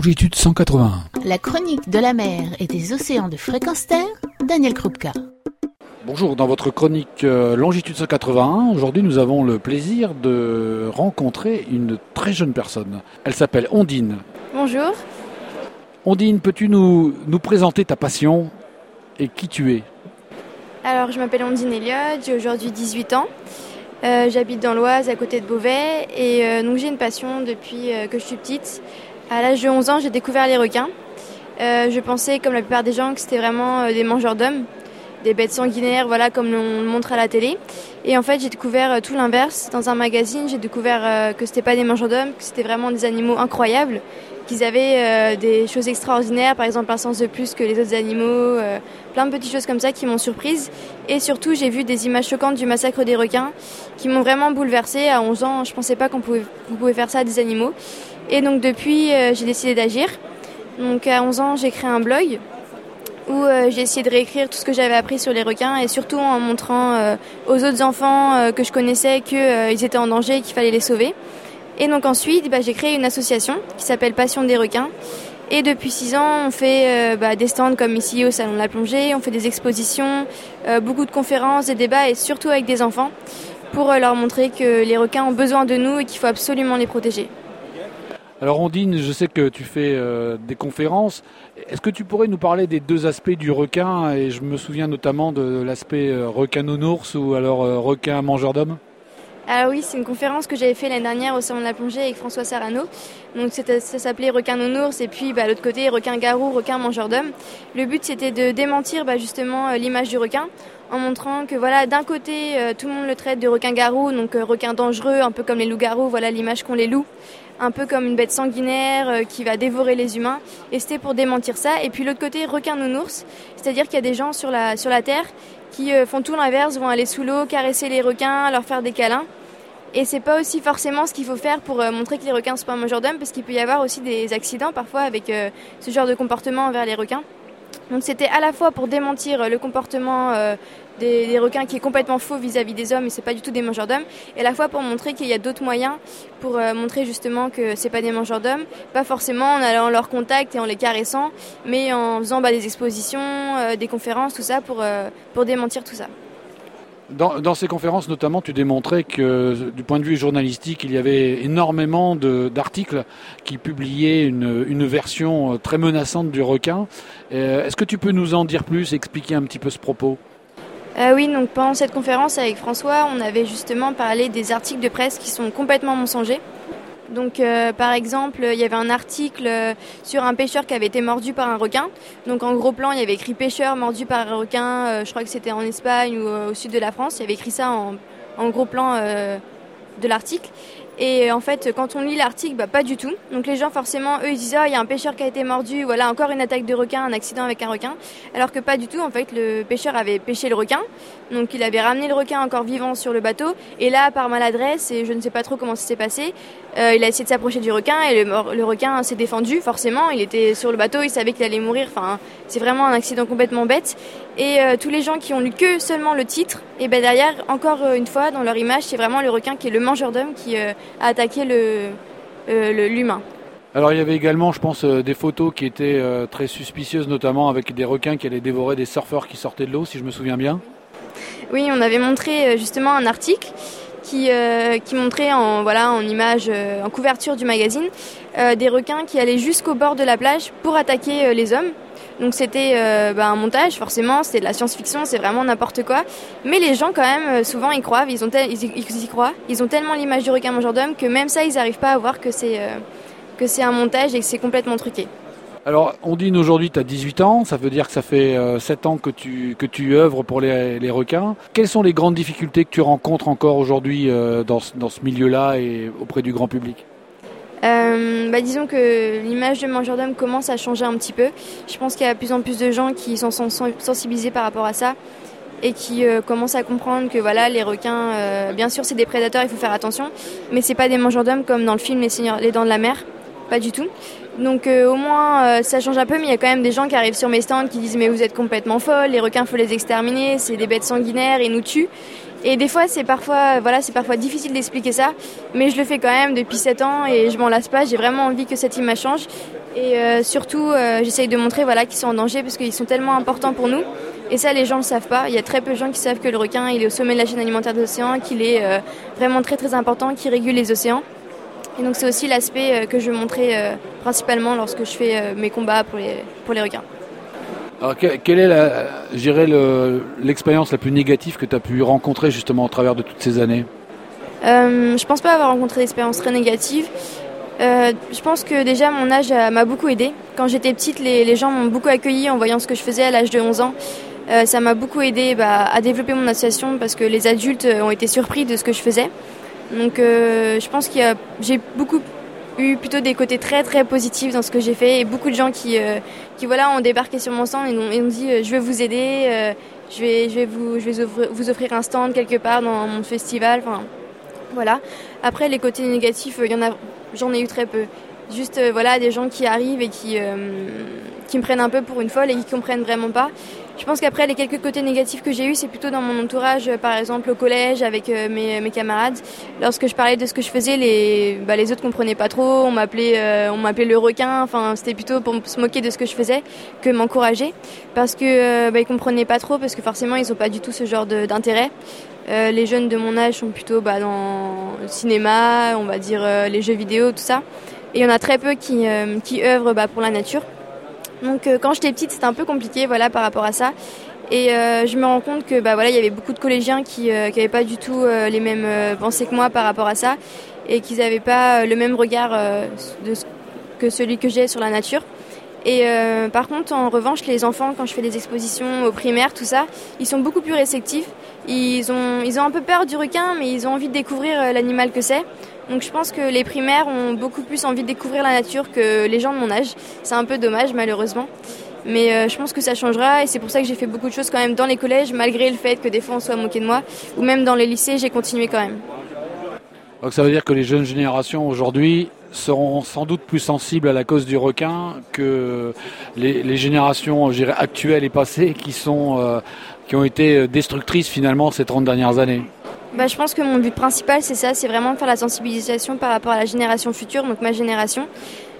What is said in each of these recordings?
longitude 181. La chronique de la mer et des océans de fréquence terre, Daniel Krupka. Bonjour, dans votre chronique euh, longitude 181, aujourd'hui nous avons le plaisir de rencontrer une très jeune personne. Elle s'appelle Ondine. Bonjour. Ondine, peux-tu nous, nous présenter ta passion et qui tu es? Alors, je m'appelle Ondine Elliott, j'ai aujourd'hui 18 ans. Euh, j'habite dans l'Oise, à côté de Beauvais, et euh, donc j'ai une passion depuis euh, que je suis petite. À l'âge de 11 ans, j'ai découvert les requins. je pensais, comme la plupart des gens, que c'était vraiment des mangeurs d'hommes, des bêtes sanguinaires, voilà, comme on le montre à la télé. Et en fait, j'ai découvert tout l'inverse. Dans un magazine, j'ai découvert que c'était pas des mangeurs d'hommes, que c'était vraiment des animaux incroyables qu'ils avaient euh, des choses extraordinaires, par exemple un sens de plus que les autres animaux, euh, plein de petites choses comme ça qui m'ont surprise. Et surtout, j'ai vu des images choquantes du massacre des requins qui m'ont vraiment bouleversée. À 11 ans, je pensais pas qu'on pouvait, pouvait faire ça à des animaux. Et donc depuis, euh, j'ai décidé d'agir. Donc à 11 ans, j'ai créé un blog où j'ai essayé de réécrire tout ce que j'avais appris sur les requins et surtout en montrant aux autres enfants que je connaissais qu'ils étaient en danger et qu'il fallait les sauver. Et donc ensuite, bah, j'ai créé une association qui s'appelle Passion des requins. Et depuis six ans, on fait euh, bah, des stands comme ici au Salon de la Plongée, on fait des expositions, euh, beaucoup de conférences, des débats et surtout avec des enfants pour euh, leur montrer que les requins ont besoin de nous et qu'il faut absolument les protéger. Alors Ondine, je sais que tu fais des conférences. Est-ce que tu pourrais nous parler des deux aspects du requin? Et je me souviens notamment de l'aspect requin nounours ou alors requin mangeur d'hommes ah oui, c'est une conférence que j'avais fait l'année dernière au Salon de la Plongée avec François Sarano. Donc ça s'appelait Requin nounours et puis bah, l'autre côté Requin garou, Requin mangeur d'hommes. Le but c'était de démentir bah, justement euh, l'image du requin en montrant que voilà d'un côté euh, tout le monde le traite de requin garou, donc euh, requin dangereux, un peu comme les loups-garous, voilà l'image qu'ont les loups, un peu comme une bête sanguinaire qui va dévorer les humains. Et c'était pour démentir ça. Et puis l'autre côté requin nounours, c'est-à-dire qu'il y a des gens sur la, sur la terre qui font tout l'inverse, vont aller sous l'eau, caresser les requins, leur faire des câlins. Et c'est pas aussi forcément ce qu'il faut faire pour euh, montrer que les requins sont pas mangeurs d'hommes, parce qu'il peut y avoir aussi des accidents parfois avec euh, ce genre de comportement envers les requins. Donc c'était à la fois pour démentir le comportement euh, des, requins qui est complètement faux vis-à-vis des hommes et c'est pas du tout des mangeurs d'hommes, et à la fois pour montrer qu'il y a d'autres moyens pour montrer justement que c'est pas des mangeurs d'hommes, pas forcément en allant leur contact et en les caressant, mais en faisant bah, des expositions, des conférences, tout ça pour, pour démentir tout ça. Dans, ces conférences, notamment, tu démontrais que, du point de vue journalistique, il y avait énormément d'articles qui publiaient une, version euh, très menaçante du requin. Euh, est-ce que tu peux nous en dire plus, expliquer un petit peu ce propos? Euh, oui, donc pendant cette conférence avec François, on avait justement parlé des articles de presse qui sont complètement mensongers. Donc, euh, par exemple, il y avait un article euh, sur un pêcheur qui avait été mordu par un requin. Donc, en gros plan, il y avait écrit pêcheur mordu par un requin. Euh, je crois que c'était en Espagne ou au sud de la France. Il y avait écrit ça en, en gros plan de l'article. Et en fait, quand on lit l'article, bah, pas du tout. Donc les gens, forcément, eux, ils disent ah, il y a un pêcheur qui a été mordu, voilà, encore une attaque de requin, un accident avec un requin. Alors que pas du tout. En fait, le pêcheur avait pêché le requin, donc il avait ramené le requin encore vivant sur le bateau. Et là, par maladresse, et je ne sais pas trop comment ça s'est passé, euh, il a essayé de s'approcher du requin et le, le requin s'est défendu. Forcément, il était sur le bateau, il savait qu'il allait mourir. Enfin, c'est vraiment un accident complètement bête. Et euh, tous les gens qui ont lu que seulement le titre, et ben derrière, encore euh, une fois, dans leur image, c'est vraiment le requin qui est le mangeur d'hommes qui a attaqué le euh, l'humain. Alors il y avait également, je pense, euh, des photos qui étaient euh, très suspicieuses, notamment avec des requins qui allaient dévorer des surfeurs qui sortaient de l'eau, si je me souviens bien. Oui, on avait montré justement un article qui, qui montrait en, voilà, en image, en couverture du magazine, des requins qui allaient jusqu'au bord de la plage pour attaquer les hommes. Donc c'était bah, un montage, forcément, c'était de la science-fiction, c'est vraiment n'importe quoi. Mais les gens, quand même, souvent, ils croient, ils, y croient. Ils ont tellement l'image du requin mangeur que même ça, ils n'arrivent pas à voir que c'est que c'est un montage et que c'est complètement truqué. Alors, on dit aujourd'hui, tu as 18 ans, ça veut dire que ça fait 7 euh, ans que tu, œuvres pour les, requins. Quelles sont les grandes difficultés que tu rencontres encore aujourd'hui euh, dans, ce milieu-là et auprès du grand public? Euh, bah, disons que l'image de mangeur d'homme commence à changer un petit peu. Je pense qu'il y a de plus en plus de gens qui sont sensibilisés par rapport à ça et qui commencent à comprendre que voilà les requins, bien sûr c'est des prédateurs, il faut faire attention, mais c'est pas des mangeurs d'hommes comme dans le film Les, Seigneurs, les Dents de la Mer pas du tout. Donc euh, au moins euh, ça change un peu, mais il y a quand même des gens qui arrivent sur mes stands qui disent mais vous êtes complètement folle, les requins faut les exterminer, c'est des bêtes sanguinaires, ils nous tuent. Et des fois c'est parfois voilà c'est parfois difficile d'expliquer ça, mais je le fais quand même depuis 7 ans et je m'en lasse pas. J'ai vraiment envie que cette image change Et euh, surtout, euh, j'essaye de montrer voilà, qu'ils sont en danger parce qu'ils sont tellement importants pour nous. Et ça, les gens ne le savent pas. Il y a très peu de gens qui savent que le requin, il est au sommet de la chaîne alimentaire des océans, qu'il est euh, vraiment très très important, qu'il régule les océans. Et donc c'est aussi l'aspect que je veux montrer principalement lorsque je fais mes combats pour les requins. Quelle est l'expérience la, plus négative que tu as pu rencontrer justement au travers de toutes ces années? Euh, Je pense pas avoir rencontré d'expérience très négative. Euh, je pense que déjà mon âge m'a beaucoup aidé. Quand j'étais petite, les, gens m'ont beaucoup accueilli en voyant ce que je faisais à l'âge de 11 ans. Euh, ça m'a beaucoup aidé bah, à développer mon association parce que les adultes ont été surpris de ce que je faisais. Donc euh, je pense que j'ai beaucoup eu plutôt des côtés très très positifs dans ce que j'ai fait et beaucoup de gens qui, qui voilà, ont débarqué sur mon stand et ont, dit je vais vous aider, je vais, je vais, vous, je vais vous offrir un stand quelque part dans mon festival. Voilà. Après les côtés négatifs, y en a j'en ai eu très peu. Juste euh, voilà des gens qui arrivent et qui, euh, qui me prennent un peu pour une folle et qui comprennent vraiment pas. Je pense qu'après les quelques côtés négatifs que j'ai eu, c'est plutôt dans mon entourage, euh, par exemple au collège avec mes, mes, camarades. Lorsque je parlais de ce que je faisais, les, bah, les autres comprenaient pas trop. On m'appelait, on m'appelait le requin. Enfin, c'était plutôt pour se moquer de ce que je faisais que m'encourager, parce que bah, ils comprenaient pas trop, parce que forcément ils ont pas du tout ce genre d'intérêt. Euh, les jeunes de mon âge sont plutôt bah, dans le cinéma, on va dire euh, les jeux vidéo, tout ça. Et il y en a très peu qui, euh, qui œuvrent bah, pour la nature. Donc quand j'étais petite, c'était un peu compliqué voilà, par rapport à ça. Et je me rends compte que bah, voilà, il y avait beaucoup de collégiens qui n'avaient pas du tout les mêmes pensées que moi par rapport à ça et qu'ils n'avaient pas le même regard de, que celui que j'ai sur la nature. Et par contre, en revanche, les enfants, quand je fais des expositions aux primaires, tout ça, ils sont beaucoup plus réceptifs ils ont, ils ont un peu peur du requin, mais ils ont envie de découvrir euh, l'animal que c'est. Donc je pense que les primaires ont beaucoup plus envie de découvrir la nature que les gens de mon âge. C'est un peu dommage malheureusement. Mais euh, je pense que ça changera et c'est pour ça que j'ai fait beaucoup de choses quand même dans les collèges, malgré le fait que des fois on soit moqué de moi, ou même dans les lycées, j'ai continué quand même. Donc ça veut dire que les jeunes générations aujourd'hui seront sans doute plus sensibles à la cause du requin que les, générations actuelles et passées qui sont euh, qui ont été euh, destructrices finalement ces 30 dernières années bah, je pense que mon but principal, c'est ça, c'est vraiment de faire la sensibilisation par rapport à la génération future, donc ma génération,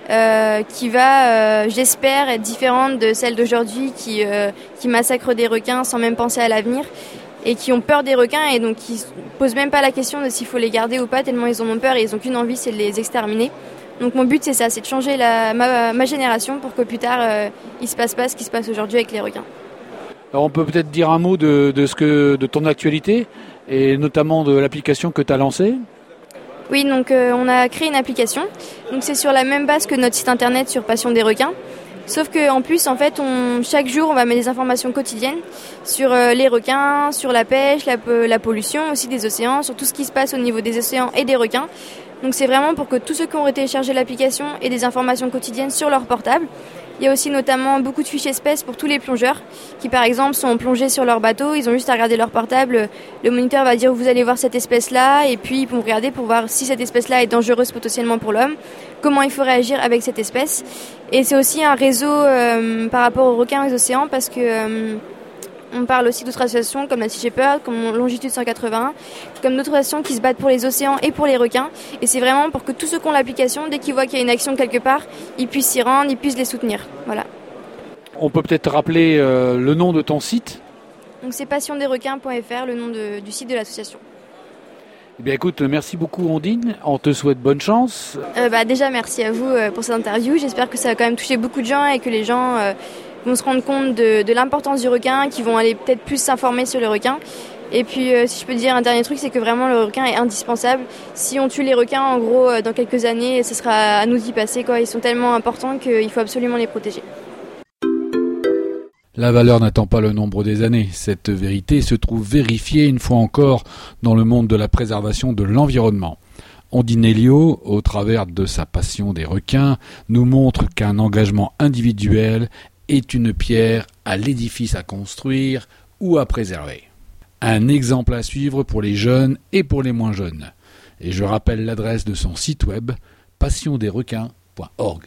euh, qui va, euh, j'espère, être différente de celle d'aujourd'hui qui, qui massacre des requins sans même penser à l'avenir et qui ont peur des requins et donc qui posent même pas la question de s'il faut les garder ou pas, tellement ils en ont peur et ils ont qu'une envie, c'est de les exterminer. Donc mon but, c'est ça, c'est de changer la, ma, ma, génération pour que plus tard, il se passe pas ce qui se passe aujourd'hui avec les requins on peut peut-être dire un mot de, ce que, de ton actualité et notamment de l'application que tu as lancée. Oui, donc euh, on a créé une application. Donc c'est sur la même base que notre site internet sur Passion des requins. Sauf qu'en plus, en fait, on, chaque jour, on va mettre des informations quotidiennes sur euh, les requins, sur la pêche, la, la, pollution aussi des océans, sur tout ce qui se passe au niveau des océans et des requins. Donc c'est vraiment pour que tous ceux qui ont téléchargé l'application aient des informations quotidiennes sur leur portable. Il y a aussi notamment beaucoup de fiches espèces pour tous les plongeurs qui par exemple sont plongés sur leur bateau, ils ont juste à regarder leur portable, le moniteur va dire vous allez voir cette espèce là et puis ils vont regarder pour voir si cette espèce là est dangereuse potentiellement pour l'homme, comment il faut réagir avec cette espèce. Et c'est aussi un réseau euh, par rapport aux requins et aux océans parce que euh, on parle aussi d'autres associations comme la Sea Shepherd, comme Longitude 181, comme d'autres associations qui se battent pour les océans et pour les requins. Et c'est vraiment pour que tous ceux qui ont l'application, dès qu'ils voient qu'il y a une action quelque part, ils puissent s'y rendre, ils puissent les soutenir. Voilà. On peut peut-être rappeler euh, le nom de ton site? Donc c'est passiondesrequins.fr, le nom du site de l'association. Eh bien écoute, merci beaucoup Ondine, on te souhaite bonne chance. Euh, bah, déjà merci à vous euh, pour cette interview, j'espère que ça a quand même touché beaucoup de gens et que les gens vont se rendre compte de, l'importance du requin, qui vont aller peut-être plus s'informer sur le requin. Et puis, euh, si je peux dire un dernier truc, c'est que vraiment le requin est indispensable. Si on tue les requins, en gros, euh, dans quelques années, ce sera à nous d'y passer. Ils sont tellement importants qu'il faut absolument les protéger. La valeur n'attend pas le nombre des années. Cette vérité se trouve vérifiée une fois encore dans le monde de la préservation de l'environnement. Ondine Elio, au travers de sa passion des requins, nous montre qu'un engagement individuel est une pierre à l'édifice à construire ou à préserver. Un exemple à suivre pour les jeunes et pour les moins jeunes. Et je rappelle l'adresse de son site web passiondesrequins.org.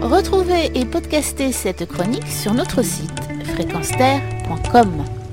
Retrouvez et podcastez cette chronique sur notre site fréquenceterre.com.